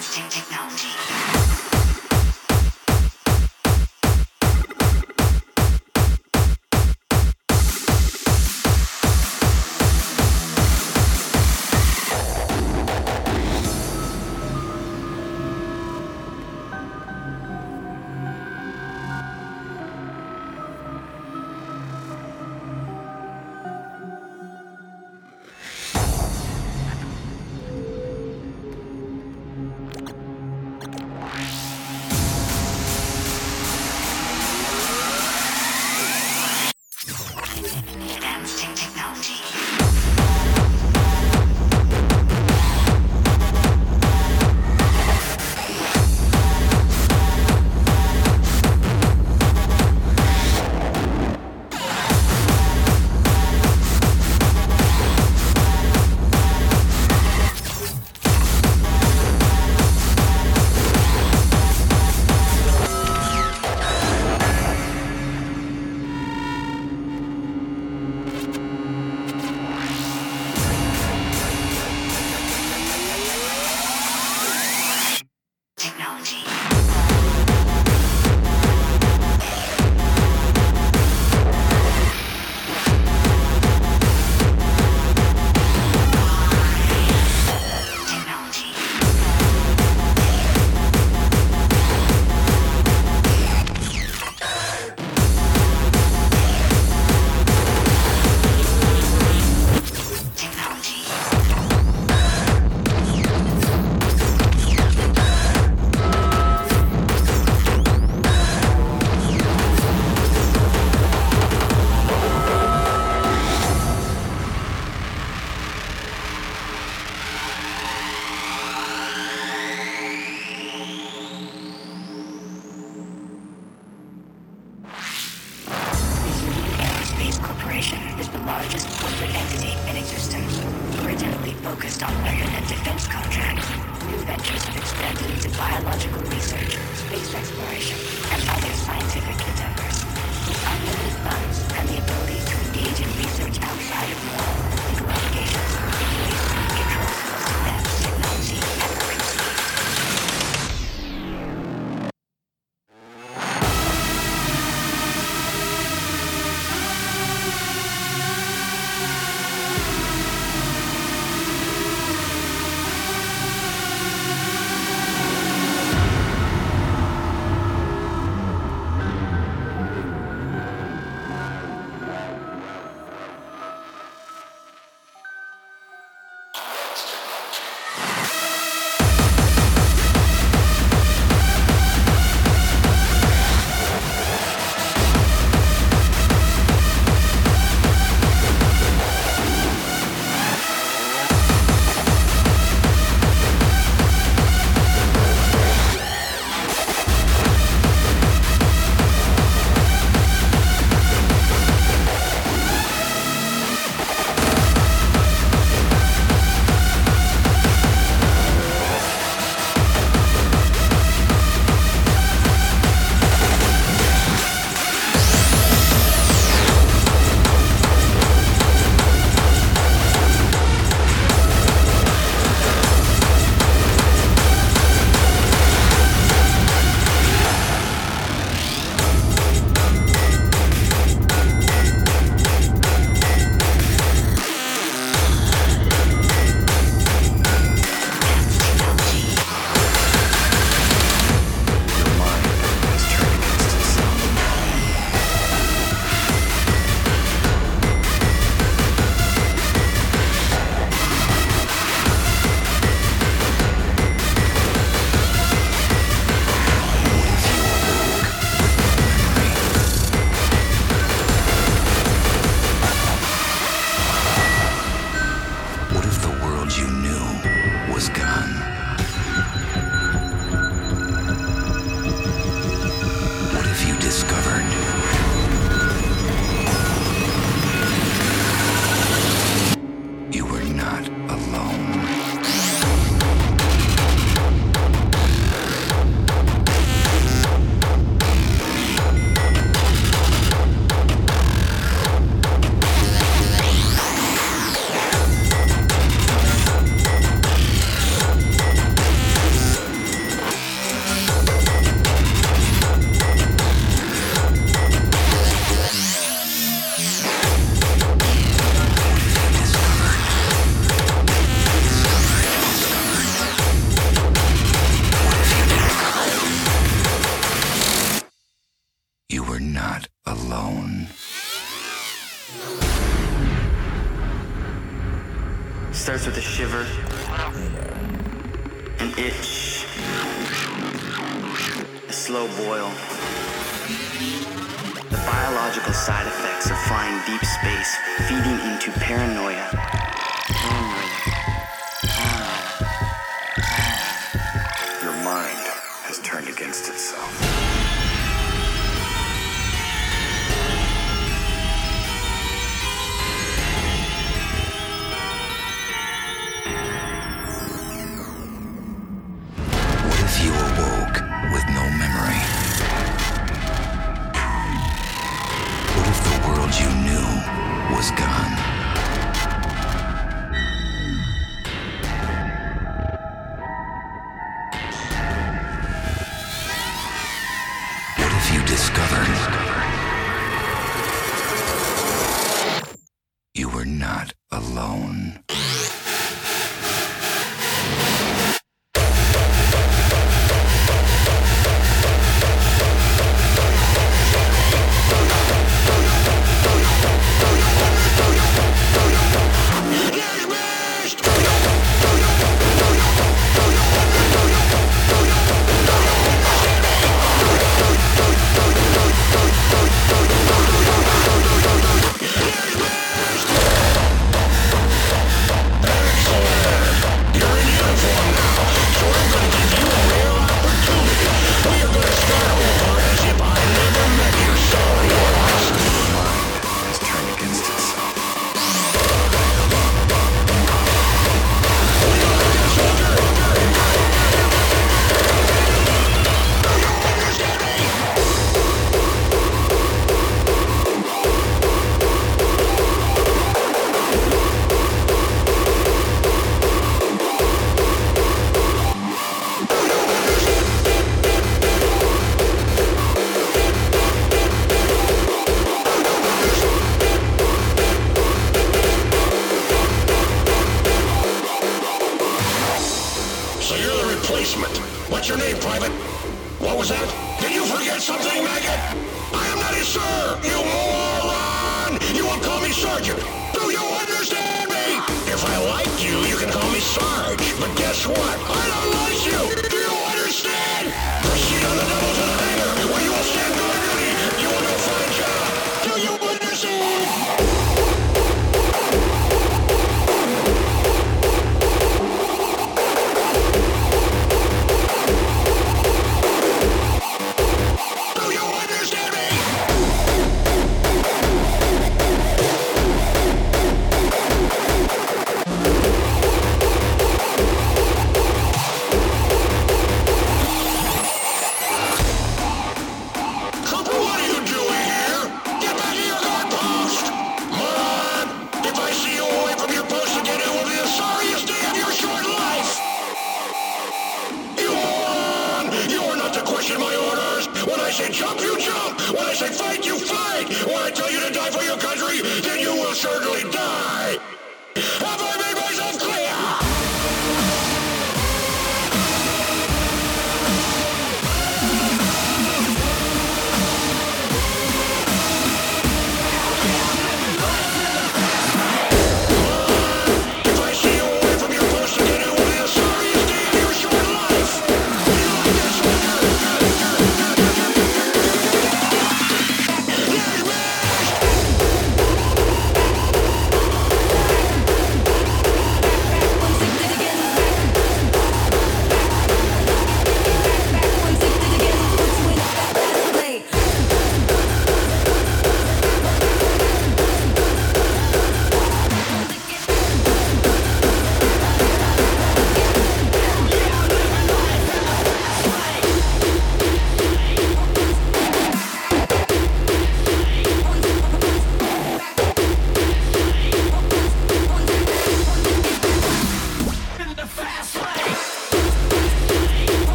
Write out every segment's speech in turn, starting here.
advancing technology.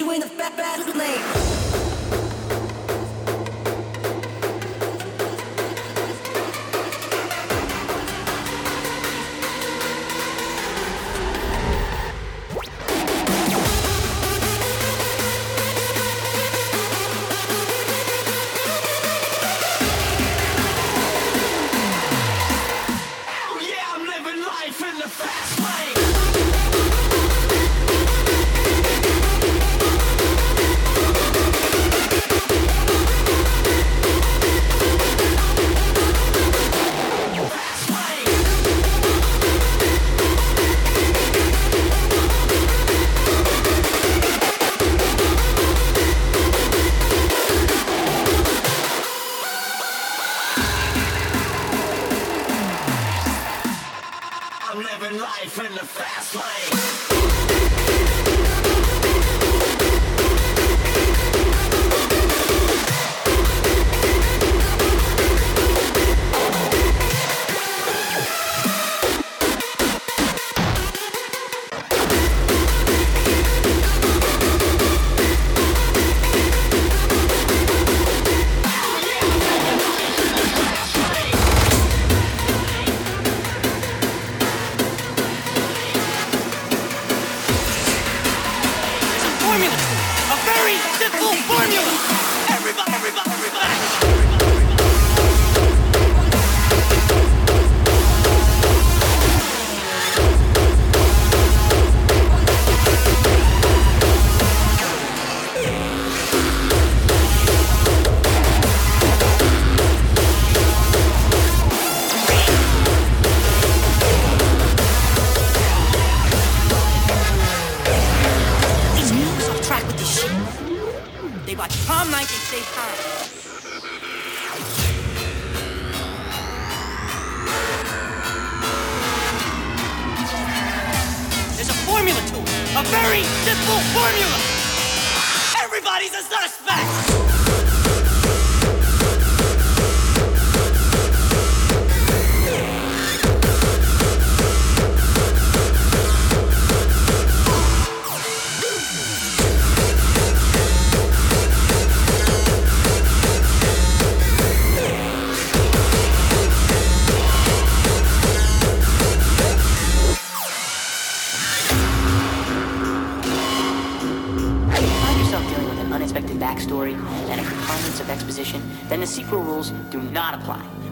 You ain't a fat bass lane.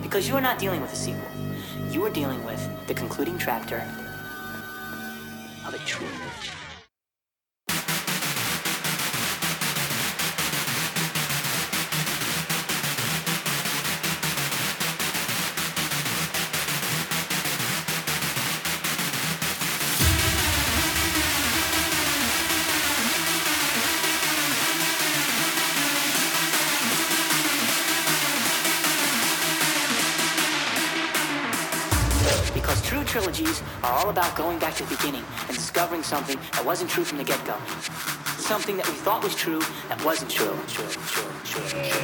Because you are not dealing with a sequel. The beginning and discovering something that wasn't true from the get-go. Something that we thought was true that wasn't true. True, true, true, true, true,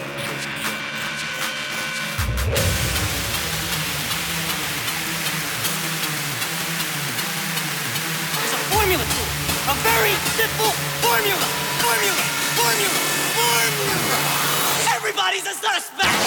It's a formula to A very simple formula. Formula. Formula. Formula. Everybody's a suspect.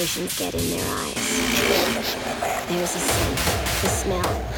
Get in their eyes. There's a scent, the smell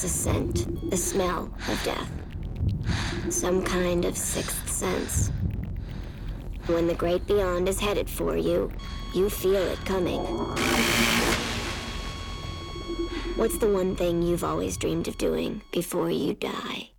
There's a scent, the smell of death. Some kind of sixth sense. When the great beyond is headed for you, you feel it coming. What's the one thing you've always dreamed of doing before you die?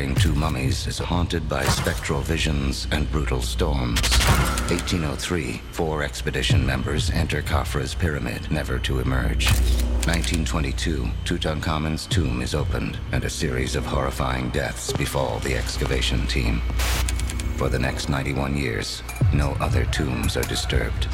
Carrying two mummies is haunted by spectral visions and brutal storms. 1803, four expedition members enter Khafra's pyramid, never to emerge. 1922, Tutankhamun's tomb is opened, and a series of horrifying deaths befall the excavation team. For the next 91 years, no other tombs are disturbed.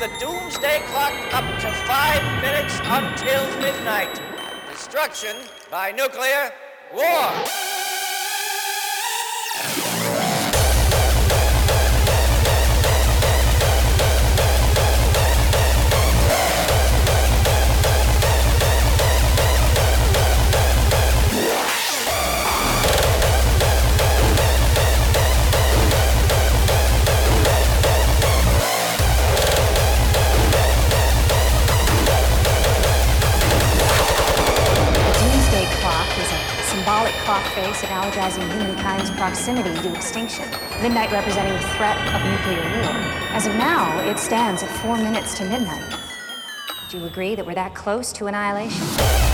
The doomsday clock up to five minutes until midnight. Destruction by nuclear war. Analogizing humankind's proximity to extinction. Midnight representing the threat of nuclear war. As of now, it stands at four minutes to midnight. Do you agree that we're that close to annihilation?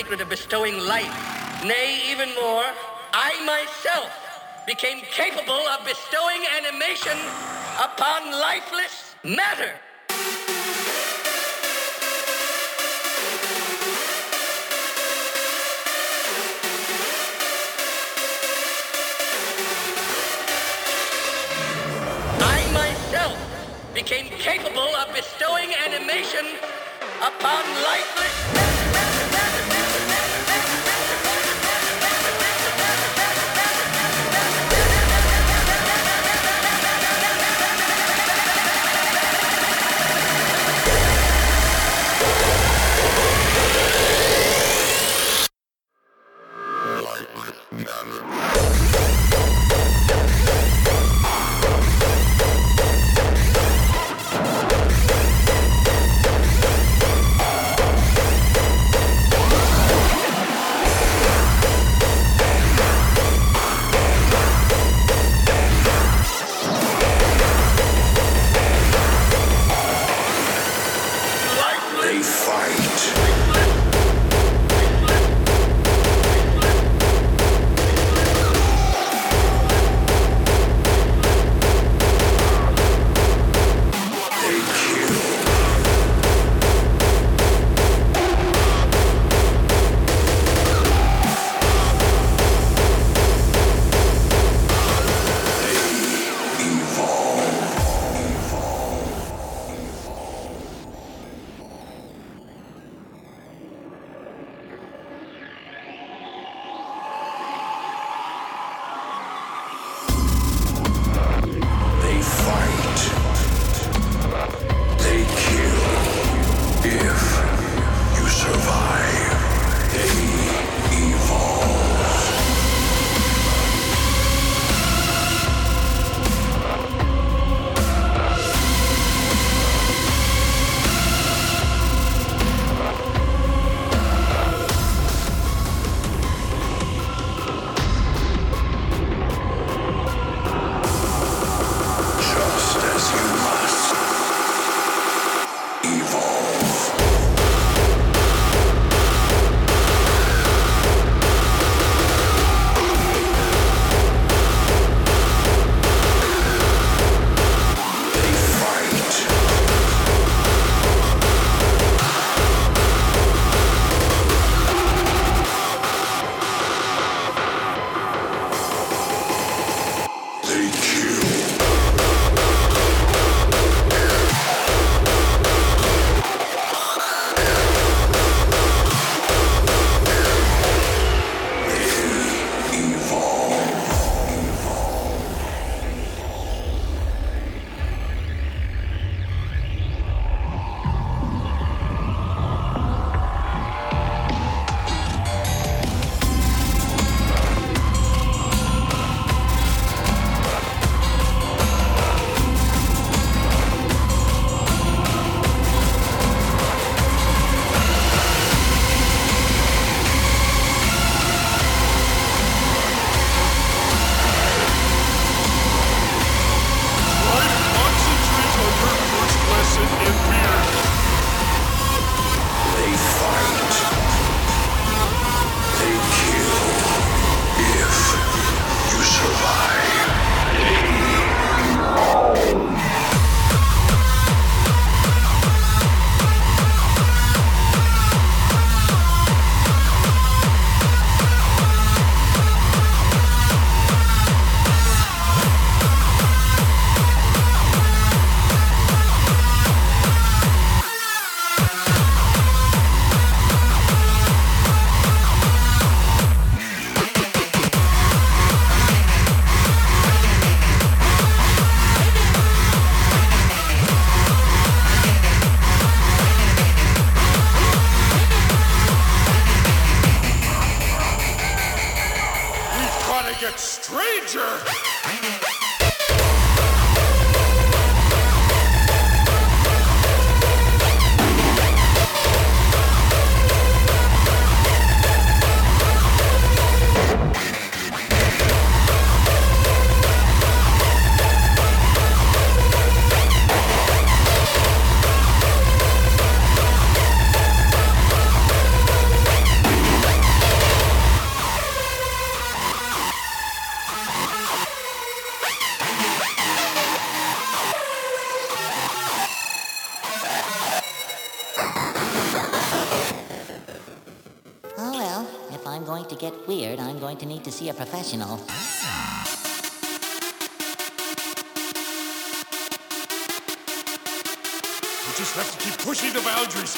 secret of bestowing life. Nay, even more, I myself became capable of bestowing animation upon lifeless matter. Professional. We just have to keep pushing the boundaries.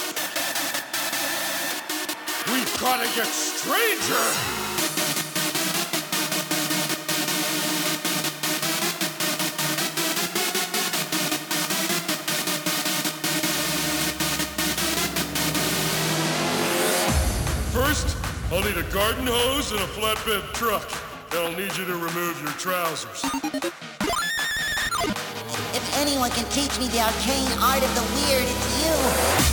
We've gotta get stranger! First, I'll need a garden hose and a flatbed truck. Then I'll need you to remove your trousers. If anyone can teach me the arcane art of the weird, it's you.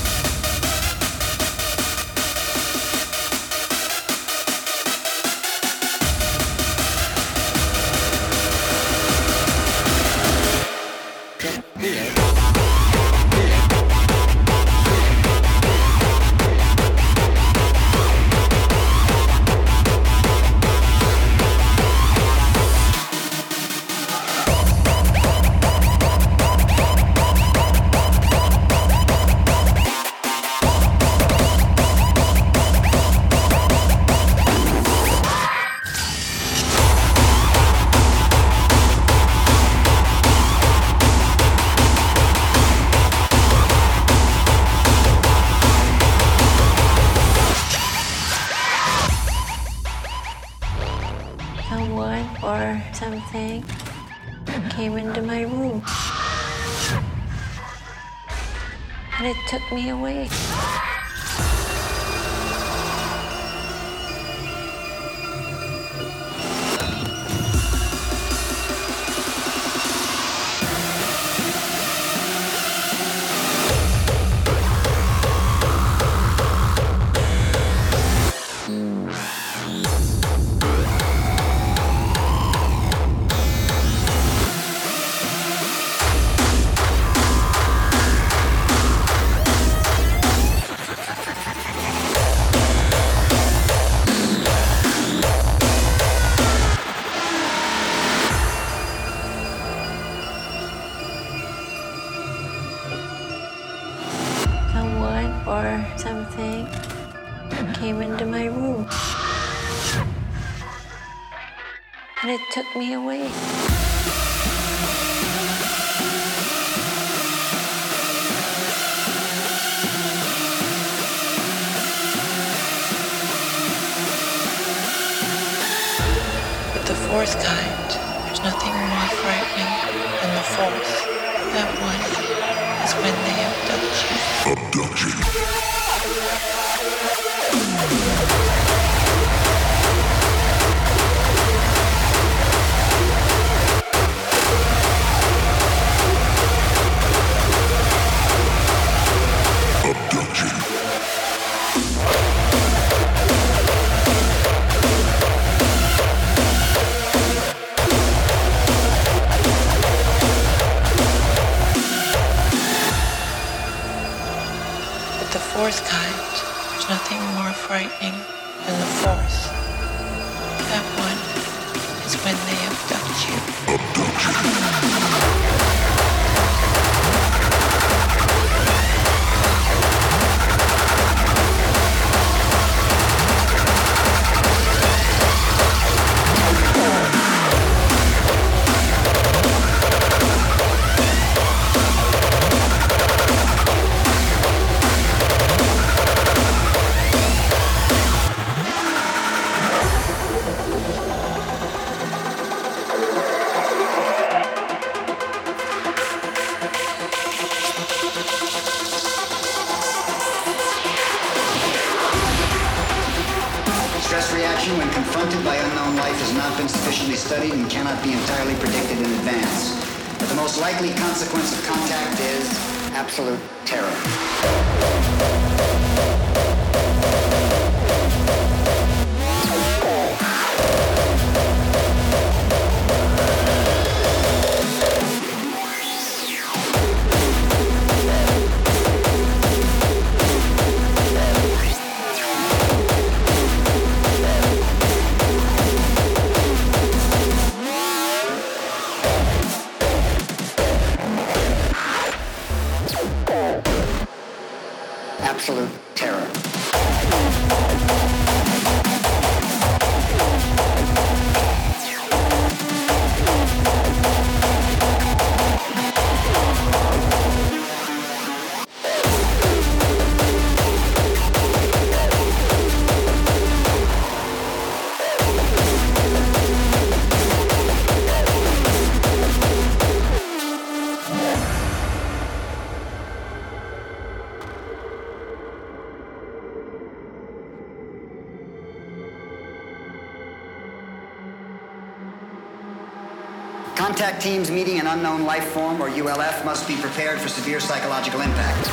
Teams meeting an unknown life form, or ULF, must be prepared for severe psychological impact.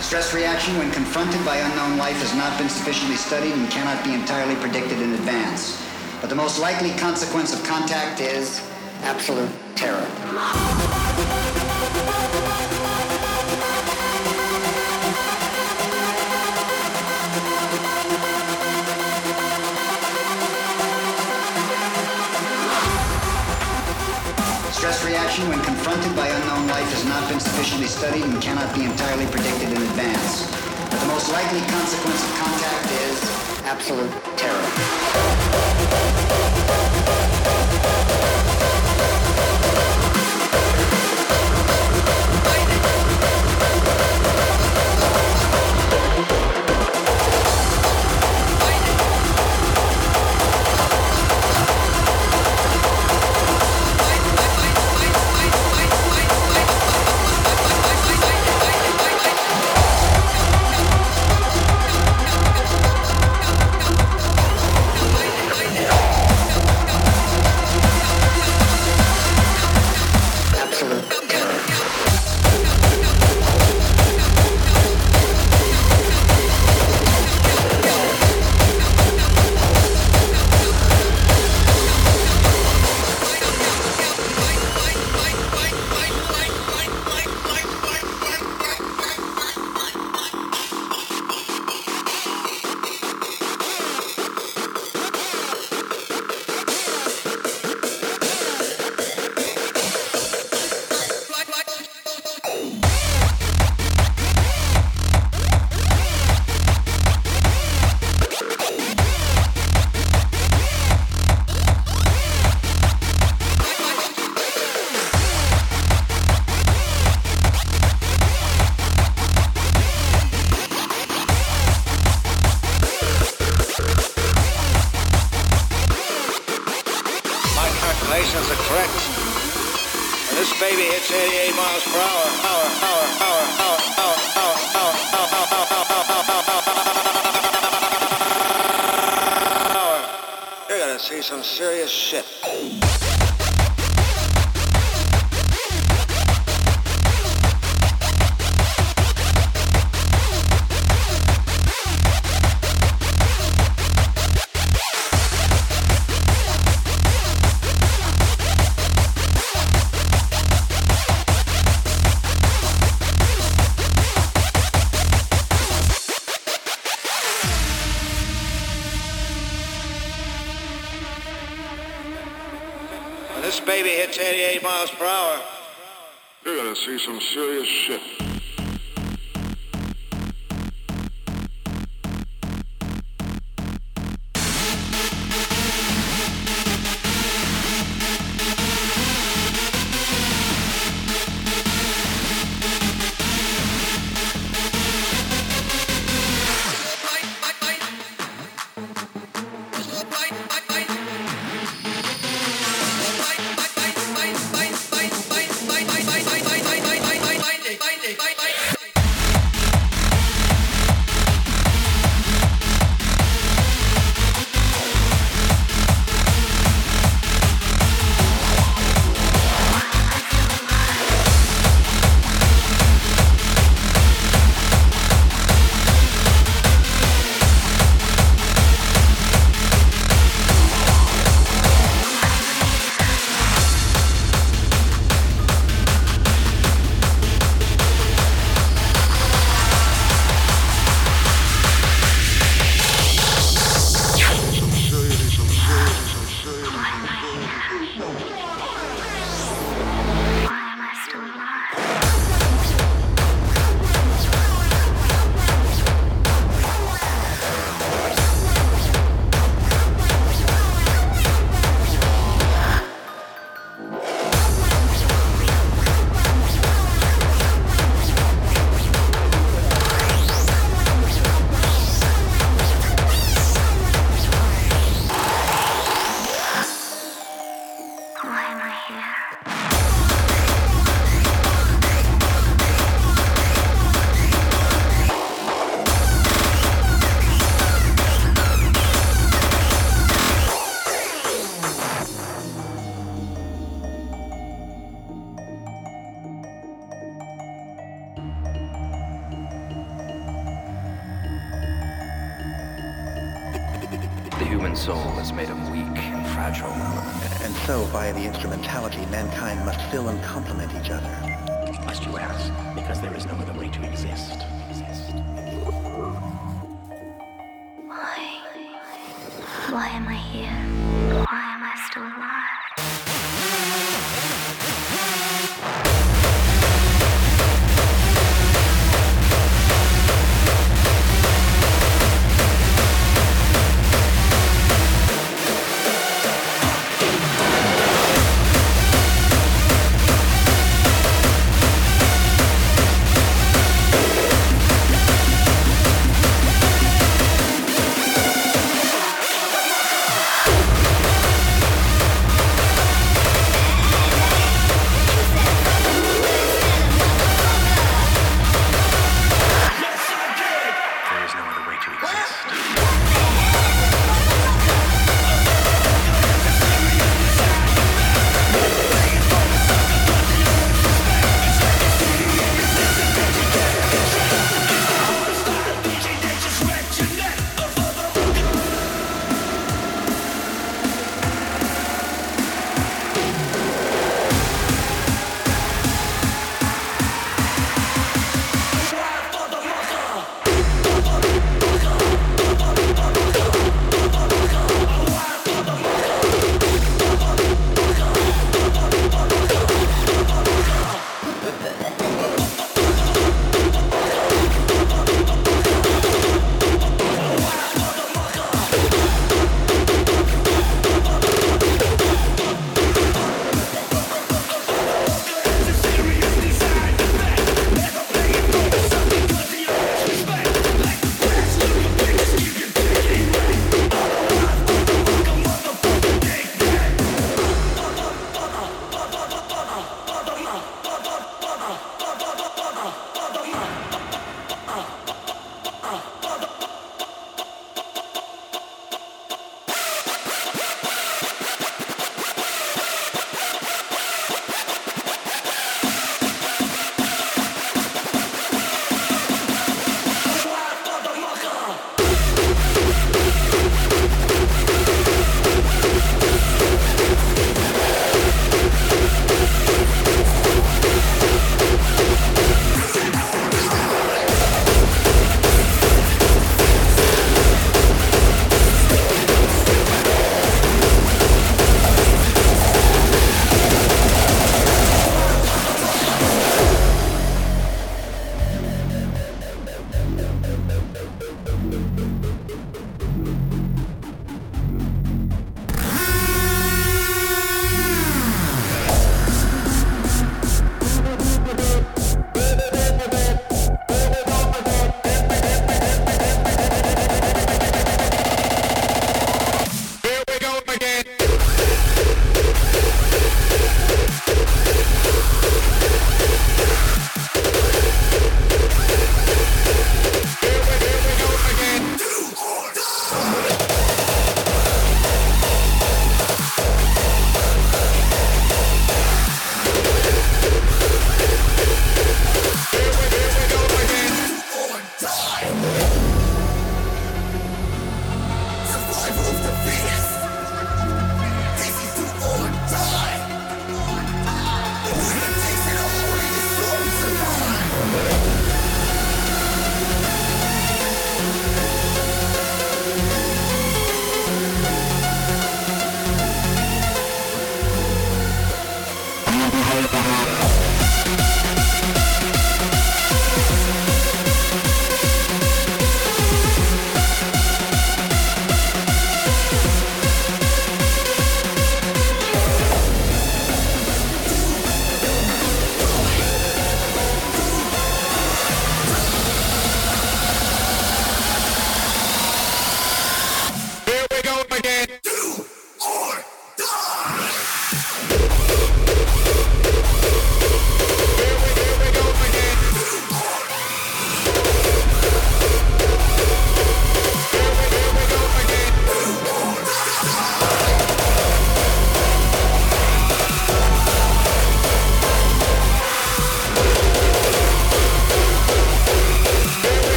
Stress reaction when confronted by unknown life has not been sufficiently studied and cannot be entirely predicted in advance. But the most likely consequence of contact is absolute sufficiently studied and cannot be entirely predicted in advance. But the most likely consequence of contact is absolute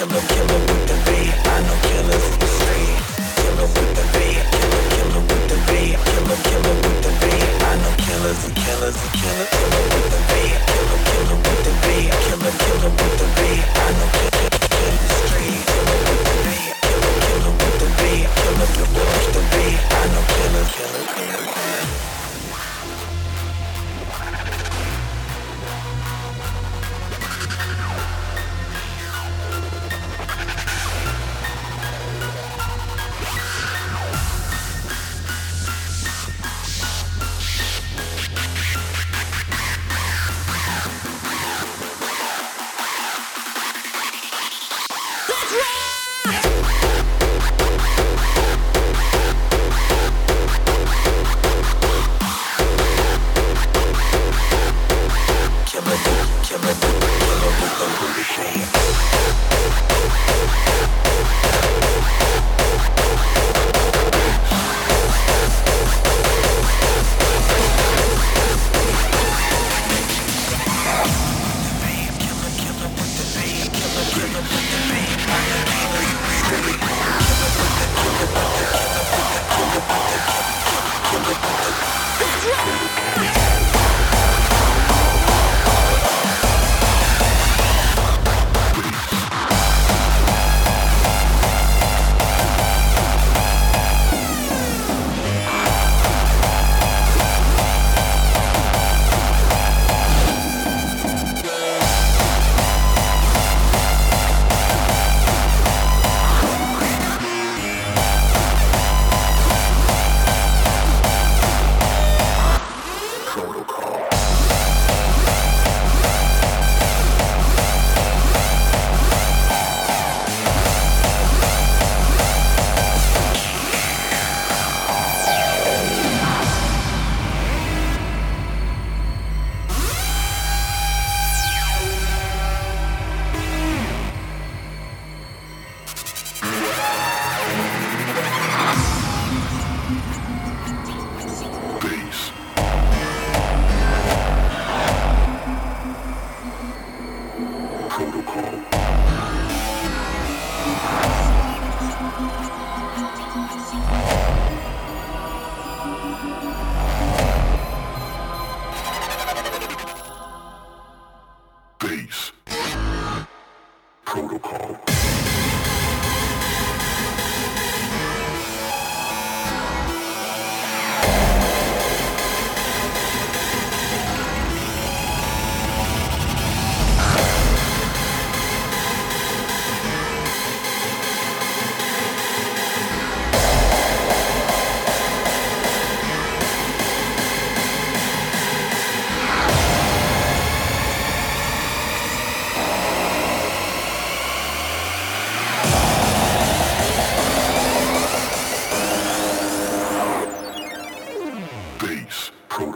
Killer, killer with the V. I know killers is free. Killer with the V. Killer, killer with the beat. Killer, killer with the V. I know killers and killers and. Killer with the V. Killer, killer with the V. Killer, killer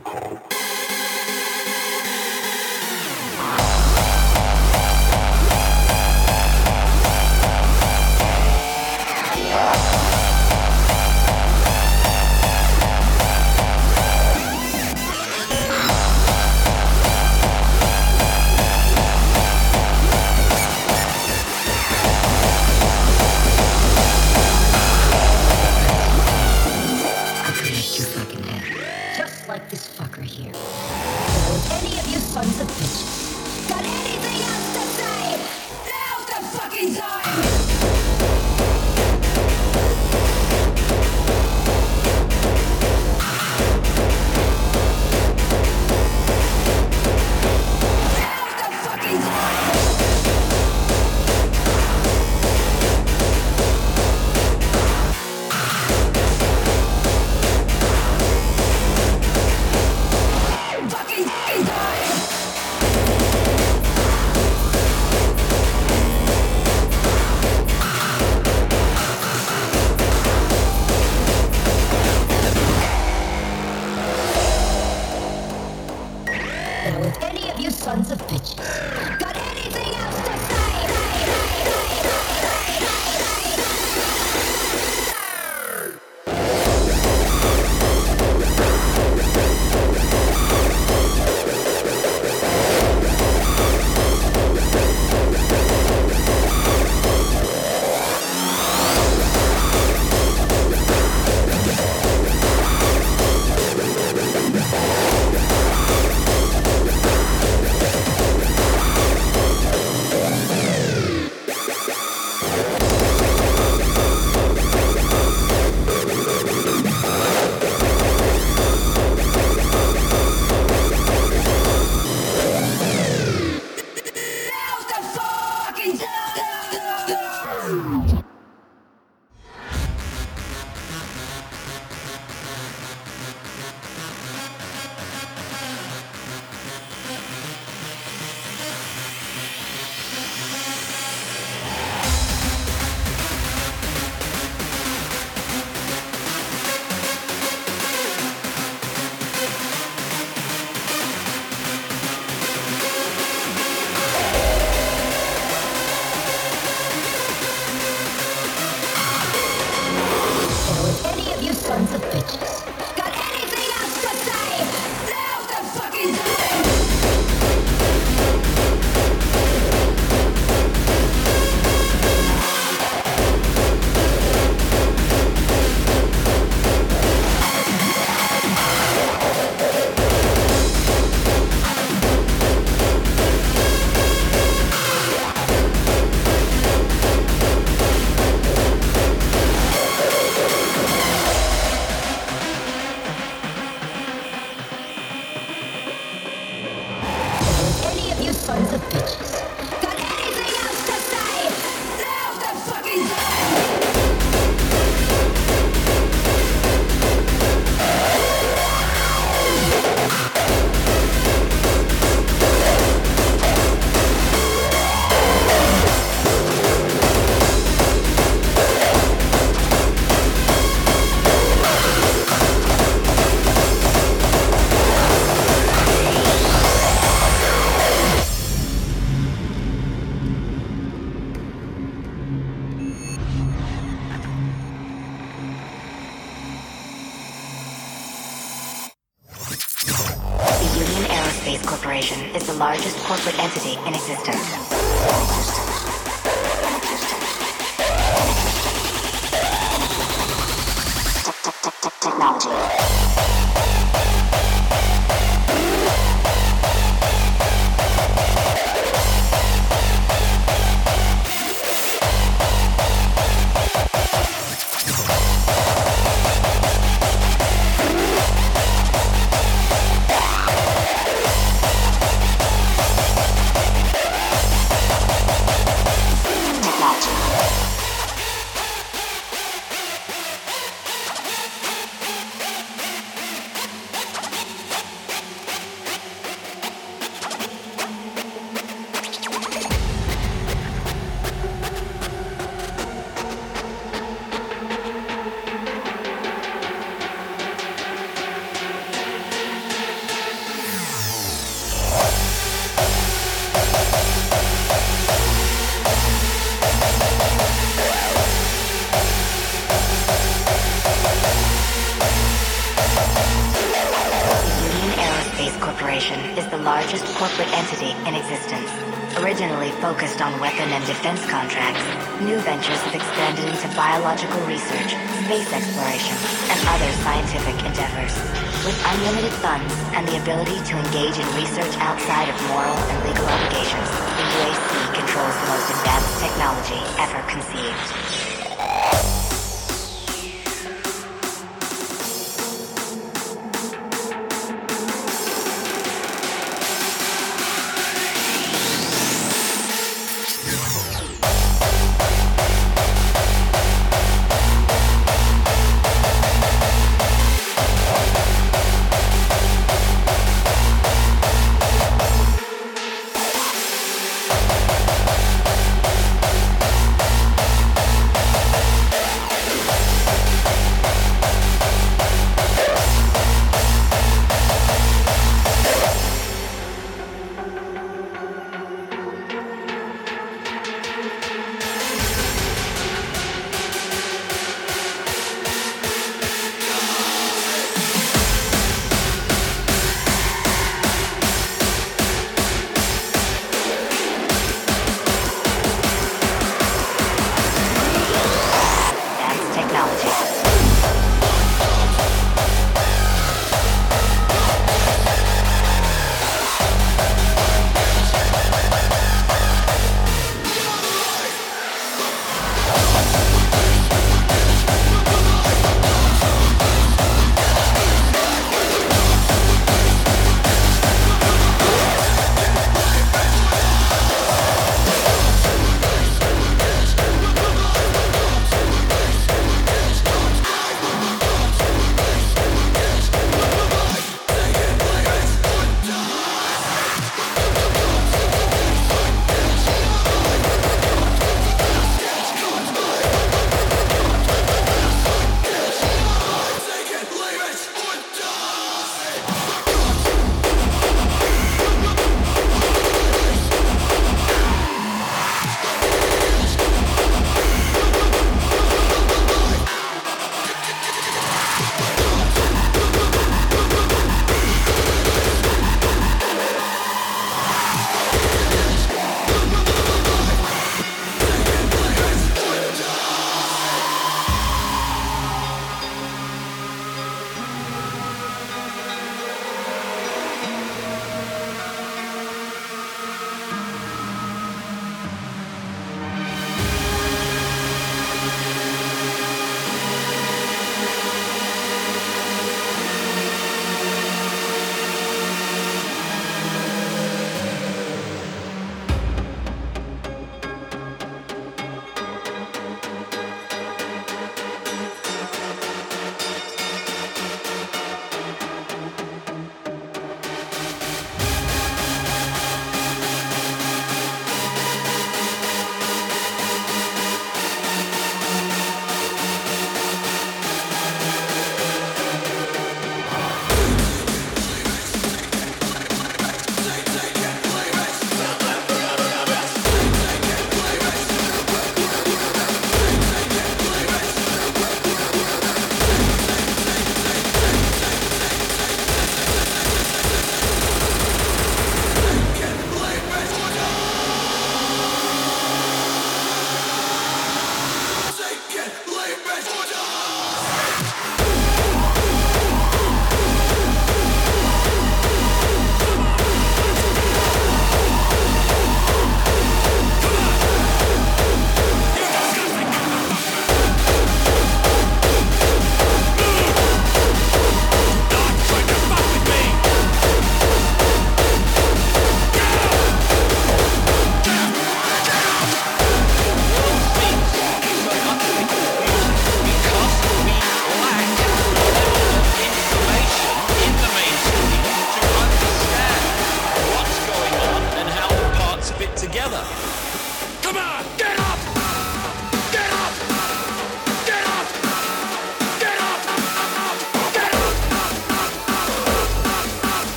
Protocol.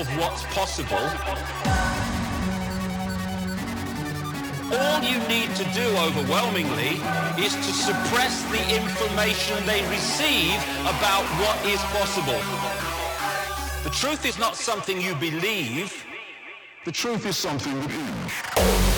Of what's possible, all you need to do overwhelmingly is to suppress the information they receive about what is possible. The truth is not something you believe. The truth is something is.